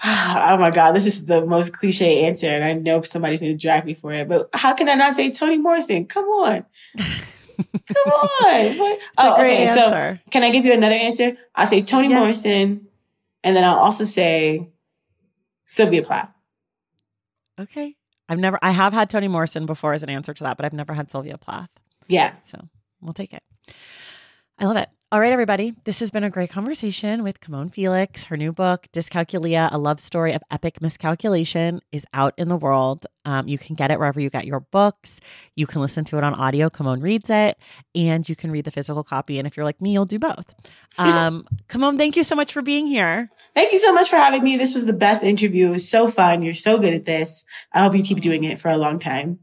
oh my God, this is the most cliche answer. And I know somebody's going to drag me for it, but how can I not say Toni Morrison? Come on. Come on. What? a oh, great answer. So can I give you another answer? I'll say Toni Yes. Morrison, and then I'll also say Sylvia Plath. Okay. I've never, I have had Toni Morrison before as an answer to that, but I've never had Sylvia Plath. Yeah. So we'll take it. I love it. All right, everybody. This has been a great conversation with Camonghne Felix. Her new book, Dyscalculia, a love story of epic miscalculation, is out in the world. Um, you can get it wherever you get your books. You can listen to it on audio. Camonghne reads it, and you can read the physical copy. And if you're like me, you'll do both. Um, Camonghne, thank you so much for being here. Thank you so much for having me. This was the best interview. It was so fun. You're so good at this. I hope you keep doing it for a long time.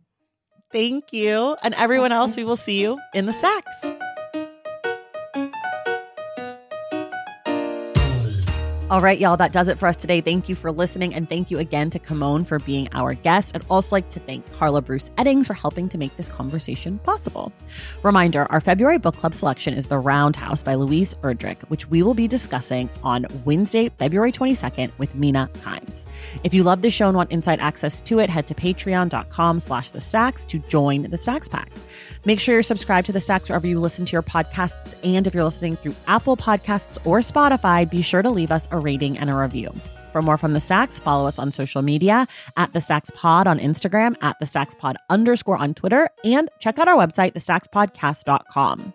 Thank you. And everyone else, we will see you in the stacks. All right, y'all, that does it for us today. Thank you for listening. And thank you again to Camonghne for being our guest. I'd also like to thank Carla Bruce Eddings for helping to make this conversation possible. Reminder our February book club selection is The Round House by Louise Erdrich, which we will be discussing on Wednesday, February 22nd with Mina Kimes. If you love the show and want inside access to it, head to patreon.com slash the stacks to join the Stacks Pack. Make sure you're subscribed to the Stacks wherever you listen to your podcasts. And if you're listening through Apple Podcasts or Spotify, be sure to leave us a rating and a review. For more from the Stacks, follow us on social media at the Stacks Pod on Instagram, at the Stacks Pod underscore on Twitter, and check out our website, thestackspodcast.com.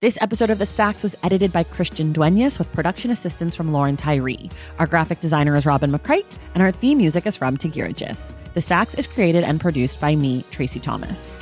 This episode of The Stacks was edited by Christian Duenas with production assistance from Lauren Tyree. Our graphic designer is Robin McCrite, and our theme music is from Tagirijus. The Stacks is created and produced by me, Traci Thomas.